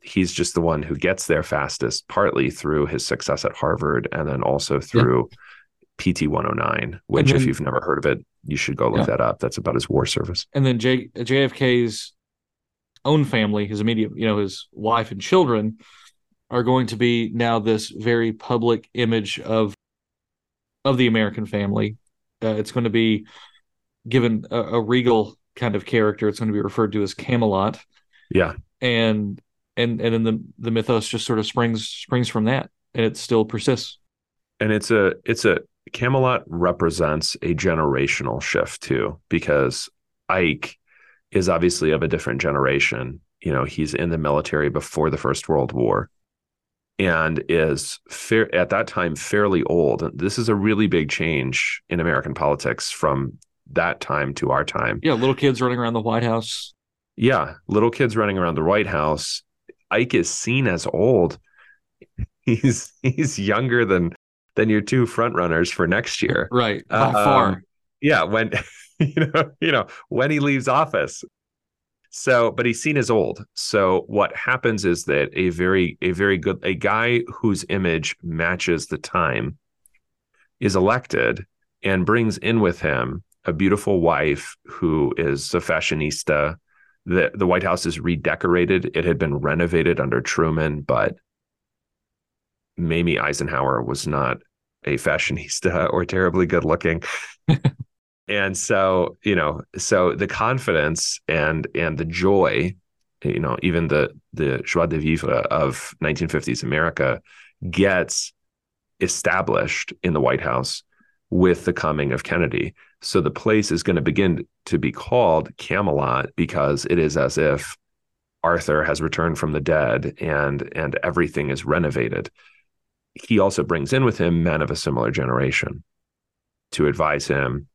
He's just the one who gets there fastest, partly through his success at Harvard and then also through yeah. PT 109, which, then, if you've never heard of it, you should go look yeah. that up. That's about his war service. And then J- JFK's own family, his immediate, you know, his wife and children are going to be now this very public image of of the American family. Uh, it's going to be given a, a, regal kind of character. It's going to be referred to as Camelot. Yeah, and and and then the the mythos just sort of springs springs from that, and it still persists. And it's a it's a Camelot represents a generational shift too, because Ike is obviously of a different generation. You know, he's in the military before the First World War and is fair at that time fairly old. This is a really big change in American politics from that time to our time. Yeah, little kids running around the White House. Yeah, little kids running around the White House. Ike is seen as old. He's he's younger than than your two front runners for next year. Right. By um, far. Yeah, when you know, you know, when he leaves office. So, but he's seen as old. So what happens is that a very, a very good, a guy whose image matches the time is elected and brings in with him a beautiful wife who is a fashionista. The, the White House is redecorated. It had been renovated under Truman, but Mamie Eisenhower was not a fashionista or terribly good looking. and so you know so the confidence and and the joy you know even the the joie de vivre of 1950s america gets established in the white house with the coming of kennedy. So the place is going to begin to be called camelot because it is as if arthur has returned from the dead and and everything is renovated. He also brings in with him men of a similar generation to advise him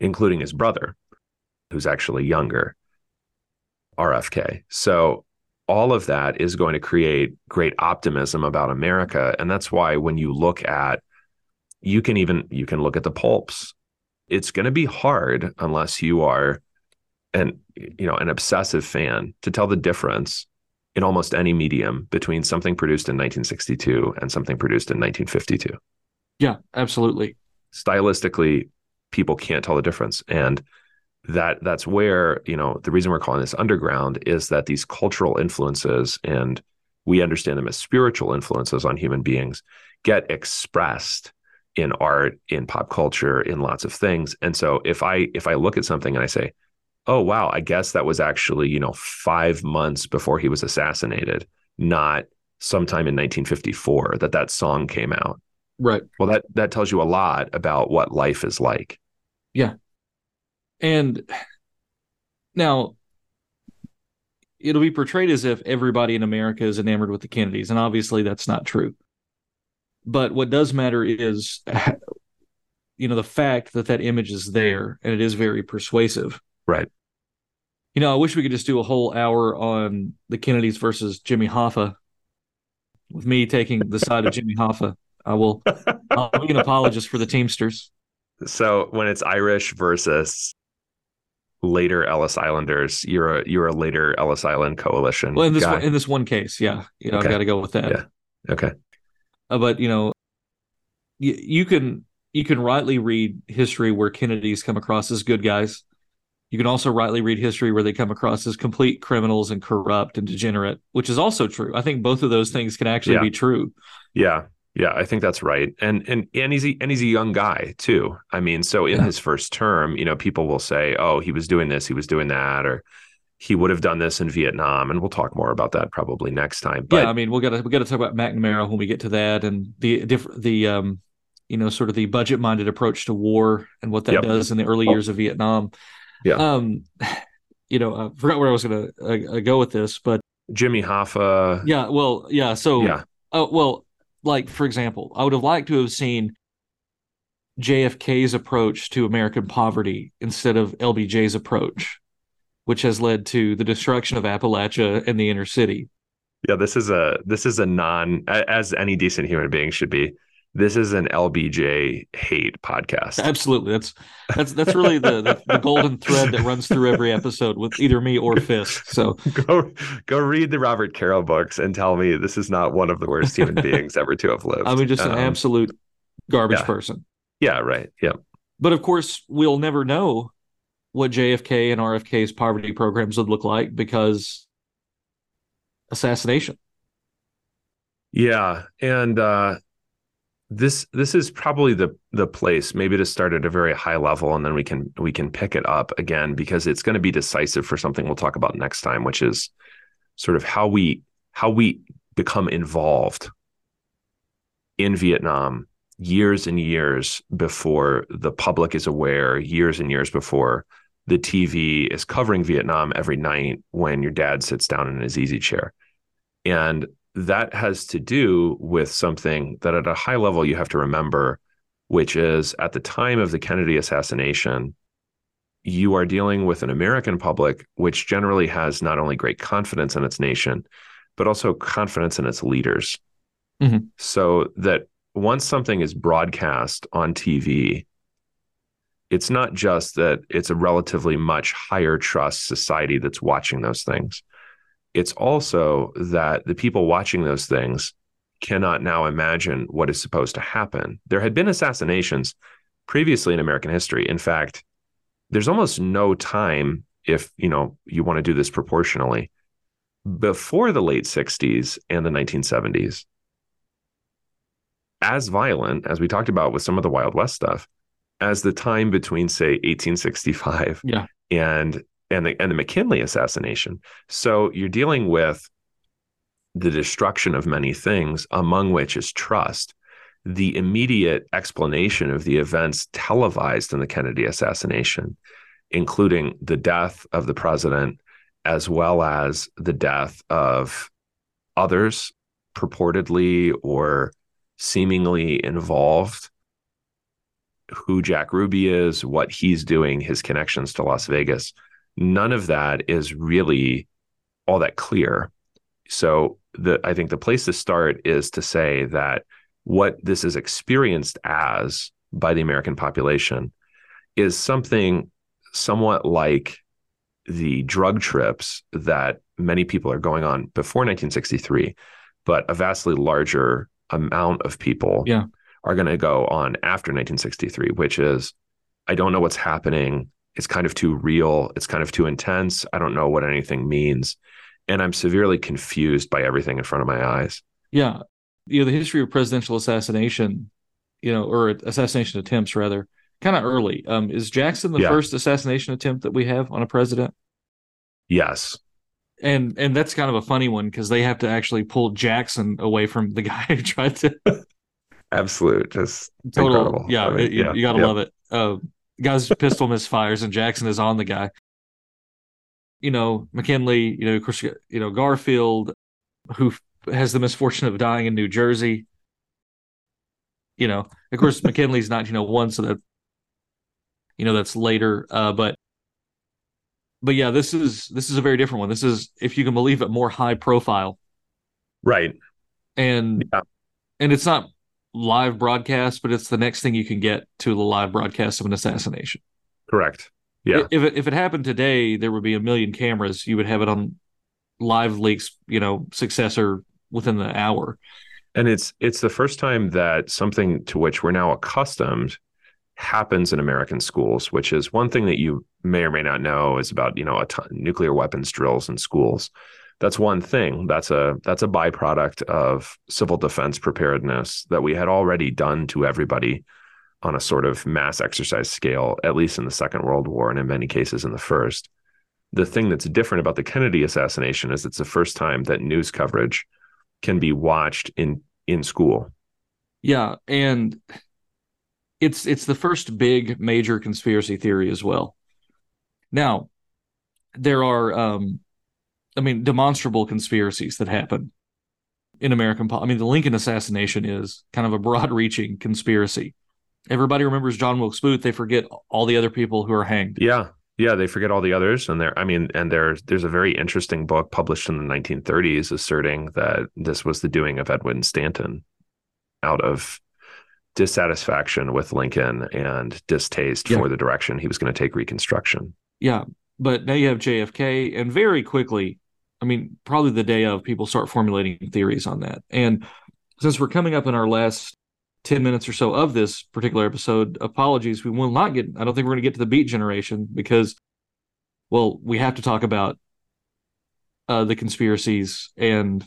including his brother, who's actually younger, RFK. So all of that is going to create great optimism about America. And that's why when you look at, you can even, you can look at the pulps. It's going to be hard unless you are an, you know, an obsessive fan to tell the difference in almost any medium between something produced in 1962 and something produced in 1952. Yeah, absolutely. Stylistically, people can't tell the difference. And that that's where you know the reason we're calling this underground is that these cultural influences and we understand them as spiritual influences on human beings get expressed in art in pop culture in lots of things. And so if i if i look at something and i say oh wow i guess that was actually you know 5 months before he was assassinated not sometime in 1954 that that song came out. Right. Well that that tells you a lot about what life is like yeah. And now it'll be portrayed as if everybody in America is enamored with the Kennedys, and obviously that's not true. But what does matter is, you know, the fact that that image is there and it is very persuasive. Right. You know, I wish we could just do a whole hour on the Kennedys versus Jimmy Hoffa, with me taking the side of Jimmy Hoffa. I will. I'll be an apologist for the Teamsters. So when it's Irish versus later Ellis Islanders, you're a you're a later Ellis Island coalition. Well, in this one, in this one case, yeah, you know, okay. I've got to go with that. Yeah. Okay. Uh, but you know, you, you can you can rightly read history where Kennedys come across as good guys. You can also rightly read history where they come across as complete criminals and corrupt and degenerate, which is also true. I think both of those things can actually yeah. be true. Yeah. Yeah, I think that's right. And and and he's a, and he's a young guy too. I mean, so in yeah. his first term, you know, people will say, "Oh, he was doing this, he was doing that," or he would have done this in Vietnam, and we'll talk more about that probably next time. But, yeah, I mean, we got to we got to talk about McNamara when we get to that, and the different the um you know, sort of the budget minded approach to war and what that Yep. does in the early years of Vietnam. Yeah. Um, you know, I forgot where I was going to uh, go with this, but Jimmy Hoffa. yeah, well, yeah. So, Yeah. oh, well, like for example, I would have liked to have seen JFK's approach to American poverty instead of LBJ's approach, which has led to the destruction of Appalachia and the inner city. Yeah, this is a this is a non as any decent human being should be. This is an LBJ hate podcast. Absolutely, that's that's that's really the, the the golden thread that runs through every episode with either me or Fisk. So Go go read the Robert Caro books and tell me this is not one of the worst human beings ever to have lived. I mean, just an Um, absolute garbage yeah. person. Yeah, right. Yeah. But of course, we'll never know what JFK and RFK's poverty programs would look like because assassination. Yeah, and uh, this this is probably the the place maybe to start at a very high level, and then we can we can pick it up again because it's going to be decisive for something we'll talk about next time, which is sort of how we how we become involved in Vietnam years and years before the public is aware, years and years before the TV is covering Vietnam every night when your dad sits down in his easy chair. And that has to do with something that at a high level you have to remember, which is at the time of the Kennedy assassination, you are dealing with an American public which generally has not only great confidence in its nation, but also confidence in its leaders. Mhm. So that once something is broadcast on TV, it's not just that it's a relatively much higher trust society that's watching those things it's also that the people watching those things cannot now imagine what is supposed to happen. There had been assassinations previously in American history. In fact, there's almost no time if, you know, you want to do this proportionally before the late 60s and the 1970s as violent as we talked about with some of the Wild West stuff as the time between say 1865 Yeah. and and the and the McKinley assassination. So you're dealing with the destruction of many things, among which is trust. The immediate explanation of the events televised in the Kennedy assassination, including the death of the president, as well as the death of others purportedly or seemingly involved, who Jack Ruby is, what he's doing, his connections to Las Vegas none of that is really all that clear. So the I think the place to start is to say that what this is experienced as by the American population is something somewhat like the drug trips that many people are going on before 1963, but a vastly larger amount of people Yeah. are going to go on after 1963, which is I don't know what's happening it's kind of too real. It's kind of too intense. I don't know what anything means. And I'm severely confused by everything in front of my eyes. Yeah. You know, the history of presidential assassination, you know, or assassination attempts rather, kind of early. Um, is Jackson the Yeah. first assassination attempt that we have on a president? Yes. And and that's kind of a funny one because they have to actually pull Jackson away from the guy who tried to Absolute. Just total. incredible. Yeah, I mean, it- you, yeah, you gotta yeah. love it. Uh, guy's pistol misfires and Jackson is on the guy. You know, McKinley. You know, of course, you know Garfield, who has the misfortune of dying in New Jersey. You know, of course, McKinley's 1901, so that you know that's later. Uh, but but yeah, this is this is a very different one. This is, if you can believe it, more high profile, Right. and Yeah. and it's not live broadcast, but it's the next thing you can get to the live broadcast of an assassination. Correct. Yeah. If it if it happened today, there would be a million cameras. You would have it on live leaks, you know, successor within the hour. And it's it's the first time that something to which we're now accustomed happens in American schools, which is one thing that you may or may not know is about, you know, a ton, nuclear weapons drills in schools. That's one thing. That's a that's a byproduct of civil defense preparedness that we had already done to everybody on a sort of mass exercise scale, at least in the Second World War and in many cases in the first. The thing that's different about the Kennedy assassination is it's the first time that news coverage can be watched in in school. Yeah, and it's it's the first big major conspiracy theory as well. Now, there are um I mean demonstrable conspiracies that happen in American politics. I mean the Lincoln assassination is kind of a broad-reaching conspiracy. Everybody remembers John Wilkes Booth, they forget all the other people who are hanged. Yeah. Yeah, they forget all the others, and there. I mean, and there's there's a very interesting book published in the 1930s asserting that this was the doing of Edwin Stanton, out of dissatisfaction with Lincoln and distaste yeah. for the direction he was going to take Reconstruction. Yeah, but now you have JFK, and very quickly, I mean, probably the day of, people start formulating theories on that. And since we're coming up in our last 10 minutes or so of this particular episode, apologies, we will not get, I don't think we're going to get to the beat generation because, well, we have to talk about uh, the conspiracies and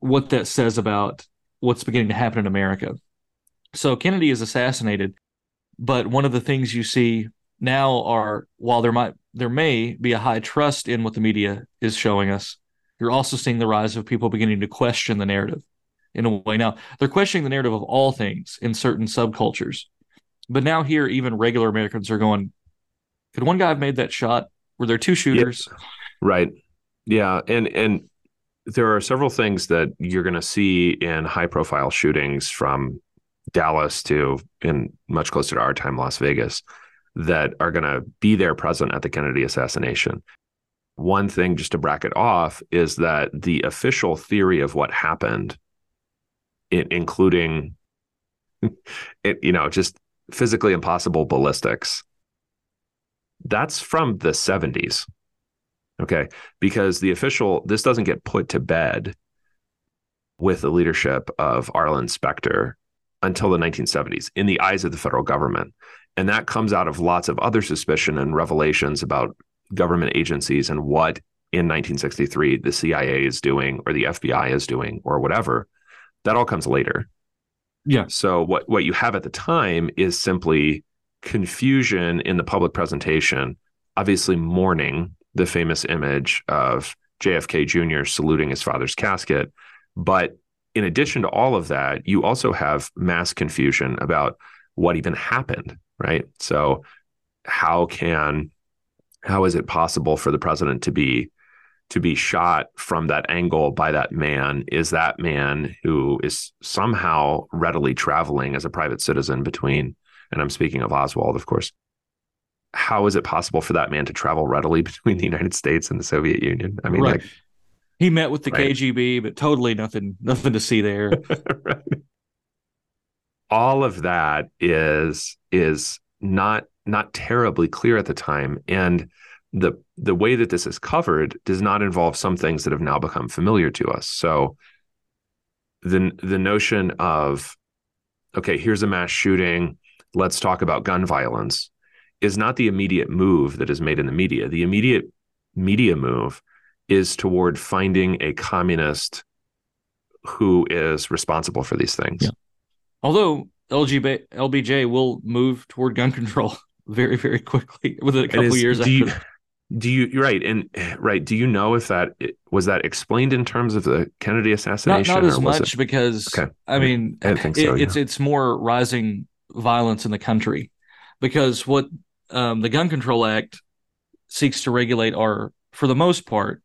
what that says about what's beginning to happen in America. So Kennedy is assassinated, but one of the things you see now are while there might there may be a high trust in what the media is showing us, you're also seeing the rise of people beginning to question the narrative in a way. Now they're questioning the narrative of all things in certain subcultures, but now here even regular Americans are going, could one guy have made that shot? Were there two shooters? Right. Yeah, and and there are several things that you're going to see in high profile shootings from Dallas to in much closer to our time, Las Vegas, that are going to be there present at the Kennedy assassination. One thing, just to bracket off, is that the official theory of what happened, including, it, you know, just physically impossible ballistics, that's from the 70s. Okay. Because the official, this doesn't get put to bed with the leadership of Arlen Specter until the 1970s in the eyes of the federal government. And that comes out of lots of other suspicion and revelations about government agencies and what in 1963 the CIA is doing or the FBI is doing or whatever. That all comes later. Yeah. So what what you have at the time is simply confusion in the public presentation, obviously mourning the famous image of JFK Jr. saluting his father's casket, but in addition to all of that, you also have mass confusion about what even happened, right? So how can how is it possible for the president to be to be shot from that angle by that man is that man who is somehow readily traveling as a private citizen between and I'm speaking of Oswald of course how is it possible for that man to travel readily between the United States and the Soviet Union I mean right. like he met with the right. KGB, but totally nothing, nothing to see there. right. All of that is is not not terribly clear at the time, and the the way that this is covered does not involve some things that have now become familiar to us. So the the notion of okay, here's a mass shooting, let's talk about gun violence is not the immediate move that is made in the media. The immediate media move is toward finding a communist who is responsible for these things. Yeah. Although LGB, LBJ will move toward gun control very, very quickly within a couple is, years do after. You, do you right and right? Do you know if that was that explained in terms of the Kennedy assassination? Not, not as much it, because okay. I mean, I so, it, yeah. it's it's more rising violence in the country because what um, the Gun Control Act seeks to regulate are, for the most part,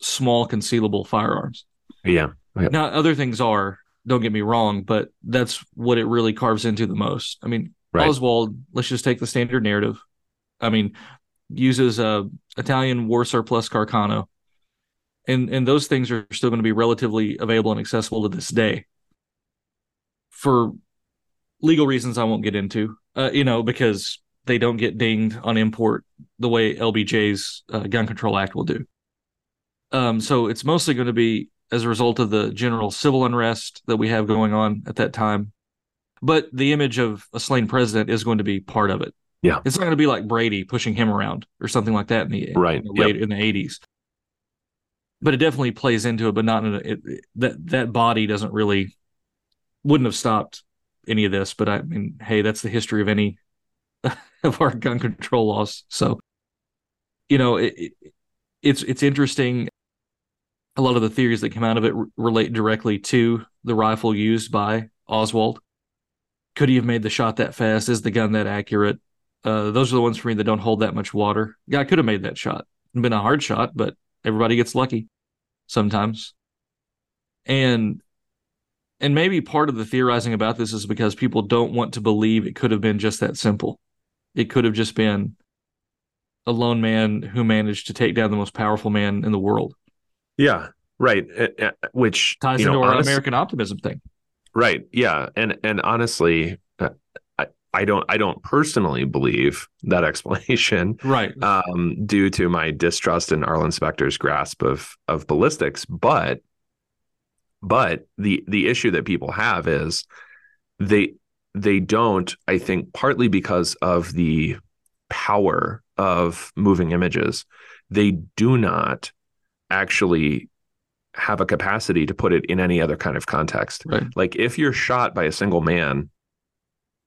small concealable firearms. Yeah. yeah. Now other things are, don't get me wrong, but that's what it really carves into the most. I mean, right. Oswald, let's just take the standard narrative. I mean, uses a Italian war surplus Carcano. And and those things are still going to be relatively available and accessible to this day. For legal reasons I won't get into, uh, you know, because they don't get dinged on import the way LBJ's uh, Gun Control Act will do. Um, so it's mostly going to be as a result of the general civil unrest that we have going on at that time. But the image of a slain president is going to be part of it. Yeah. It's not going to be like Brady pushing him around or something like that in the, right. in the late yep. in the 80s. But it definitely plays into it, but not in a, it, that that body doesn't really wouldn't have stopped any of this. But I mean, hey, that's the history of any of our gun control laws. So, you know, it, it, it's it's interesting a lot of the theories that come out of it r- relate directly to the rifle used by Oswald. Could he have made the shot that fast? Is the gun that accurate? Uh, those are the ones for me that don't hold that much water. Guy could have made that shot. It'd been a hard shot, but everybody gets lucky sometimes. And and maybe part of the theorizing about this is because people don't want to believe it could have been just that simple. It could have just been a lone man who managed to take down the most powerful man in the world. Yeah, right. Which ties into know, our honest, American optimism thing. Right. Yeah, and and honestly, uh, I, I don't I don't personally believe that explanation. Right. Um, due to my distrust in Arlen Specter's grasp of of ballistics, but but the the issue that people have is they they don't. I think partly because of the power of moving images, they do not actually have a capacity to put it in any other kind of context. Right. Like if you're shot by a single man,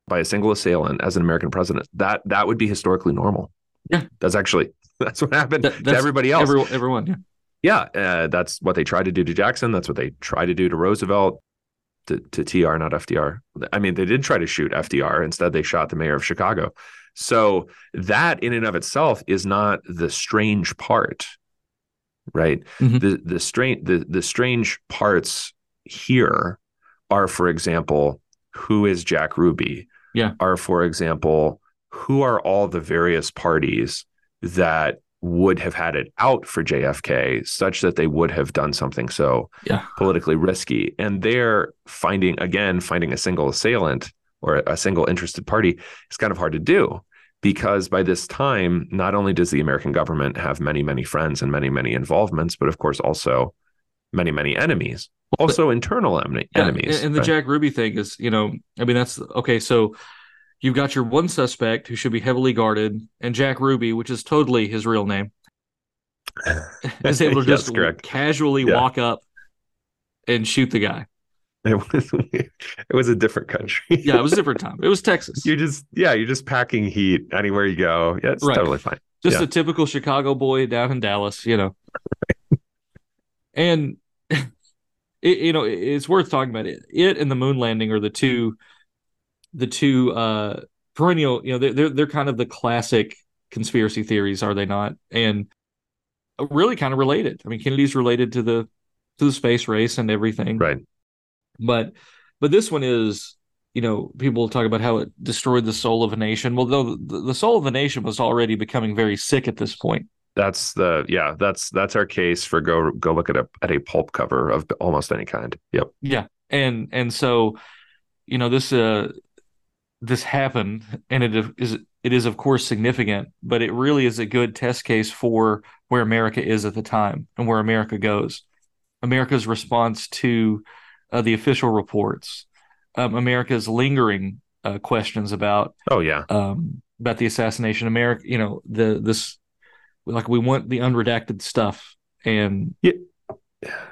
by a single assailant as an American president, that that would be historically normal. Yeah, that's actually that's what happened that, to everybody else. Everyone, everyone yeah. Yeah, uh, that's what they tried to do to Jackson. That's what they tried to do to Roosevelt, to, to TR, not FDR. I mean, they did try to shoot FDR. Instead, they shot the mayor of Chicago. So that in and of itself is not the strange part, right? Mm-hmm. The the strange the the strange parts here are, for example, who is Jack Ruby? Yeah. Are, for example, who are all the various parties that would have had it out for JFK such that they would have done something so yeah. politically risky. And they're finding, again, finding a single assailant or a single interested party is kind of hard to do because by this time, not only does the American government have many, many friends and many, many involvements, but of course also many, many enemies, also but, internal en- yeah, enemies. And the Jack Ruby thing is, you know, I mean, that's okay. So you've got your one suspect who should be heavily guarded, and Jack Ruby, which is totally his real name, is able to just correct. casually yeah. walk up and shoot the guy. It was it was a different country. yeah, it was a different time. It was Texas. You're just yeah, you're just packing heat anywhere you go. Yeah, it's right. totally fine. Just yeah. a typical Chicago boy down in Dallas, you know. and it, you know, it's worth talking about it. It and the moon landing are the two the two uh perennial, you know, they're they're, they're kind of the classic conspiracy theories, are they not? And really kind of related. I mean, Kennedy's related to the to the space race and everything. Right. But but this one is, you know, people talk about how it destroyed the soul of a nation. Well, though the, soul of the nation was already becoming very sick at this point. That's the yeah, that's that's our case for go go look at a at a pulp cover of almost any kind. Yep. Yeah. And and so, you know, this uh this happened and it is it is of course significant, but it really is a good test case for where America is at the time and where America goes. America's response to uh, the official reports, um, America's lingering uh, questions about oh yeah um, about the assassination. America, you know the this like we want the unredacted stuff and yeah.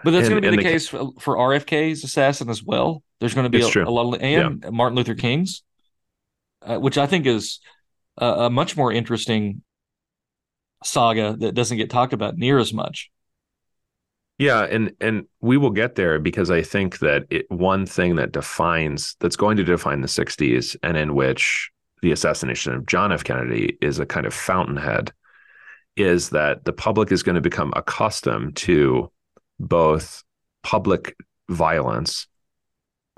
But that's going to be the, the, case for, for RFK's assassin as well. There's going to be a, a, lot of, and yeah. Martin Luther King's, uh, which I think is a, a much more interesting saga that doesn't get talked about near as much. Yeah, and and we will get there because I think that it, one thing that defines that's going to define the 60s and in which the assassination of John F. Kennedy is a kind of fountainhead is that the public is going to become accustomed to both public violence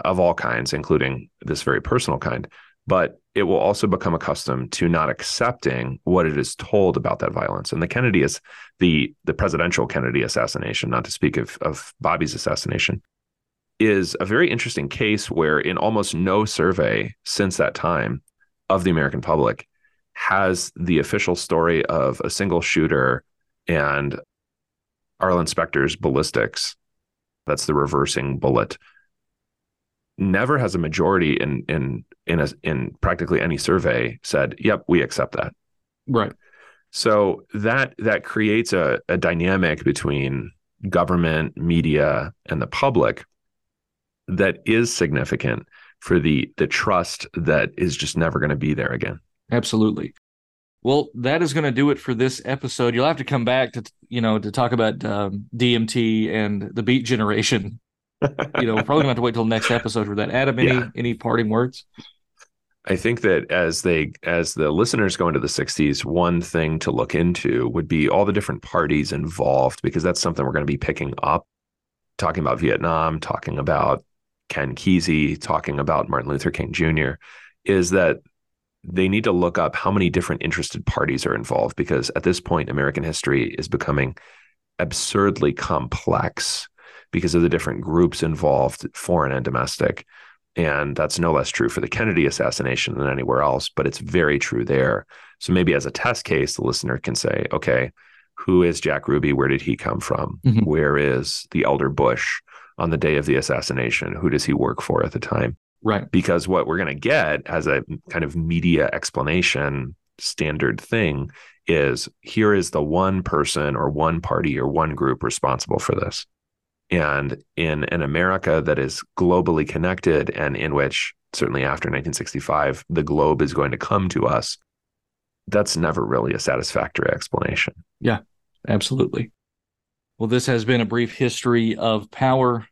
of all kinds, including this very personal kind, but it will also become accustomed to not accepting what it is told about that violence. And the Kennedy is the the presidential Kennedy assassination, not to speak of of Bobby's assassination, is a very interesting case where in almost no survey since that time of the American public has the official story of a single shooter and Arlen Specter's ballistics. That's the reversing bullet never has a majority in in in a, in practically any survey said, "Yep, we accept that." Right. So that that creates a, a dynamic between government, media, and the public that is significant for the the trust that is just never going to be there again. Absolutely. Well, that is going to do it for this episode. You'll have to come back to you know to talk about um, DMT and the Beat Generation you know, we're probably gonna have to wait till next episode for that. Adam, any yeah. any parting words? I think that as they as the listeners go into the 60s, one thing to look into would be all the different parties involved because that's something we're going to be picking up talking about Vietnam, talking about Ken Kesey, talking about Martin Luther King Jr. is that they need to look up how many different interested parties are involved because at this point American history is becoming absurdly complex because of the different groups involved, foreign and domestic. And that's no less true for the Kennedy assassination than anywhere else, but it's very true there. So maybe as a test case, the listener can say, okay, who is Jack Ruby? Where did he come from? Mhm. Where is the elder Bush on the day of the assassination? Who does he work for at the time? Right. Because what we're going to get as a kind of media explanation standard thing is here is the one person or one party or one group responsible for this. And in an America that is globally connected and in which, certainly after 1965, the globe is going to come to us, that's never really a satisfactory explanation. Yeah, absolutely. Well, this has been a brief history of power.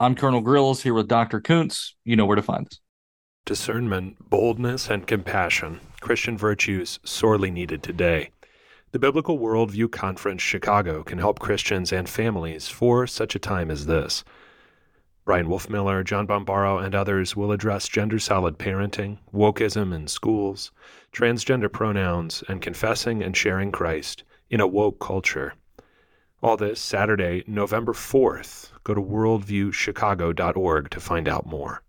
I'm Colonel Grills here with Dr. Koontz. You know where to find us. Discernment, boldness, and compassion, Christian virtues sorely needed today. The Biblical Worldview Conference Chicago can help Christians and families for such a time as this. Bryan Wolfmueller, John Bombaro, and others will address gender solid parenting, wokeism in schools, transgender pronouns, and confessing and sharing Christ in a woke culture. All this Saturday, November 4th. Go to worldviewchicago.org to find out more.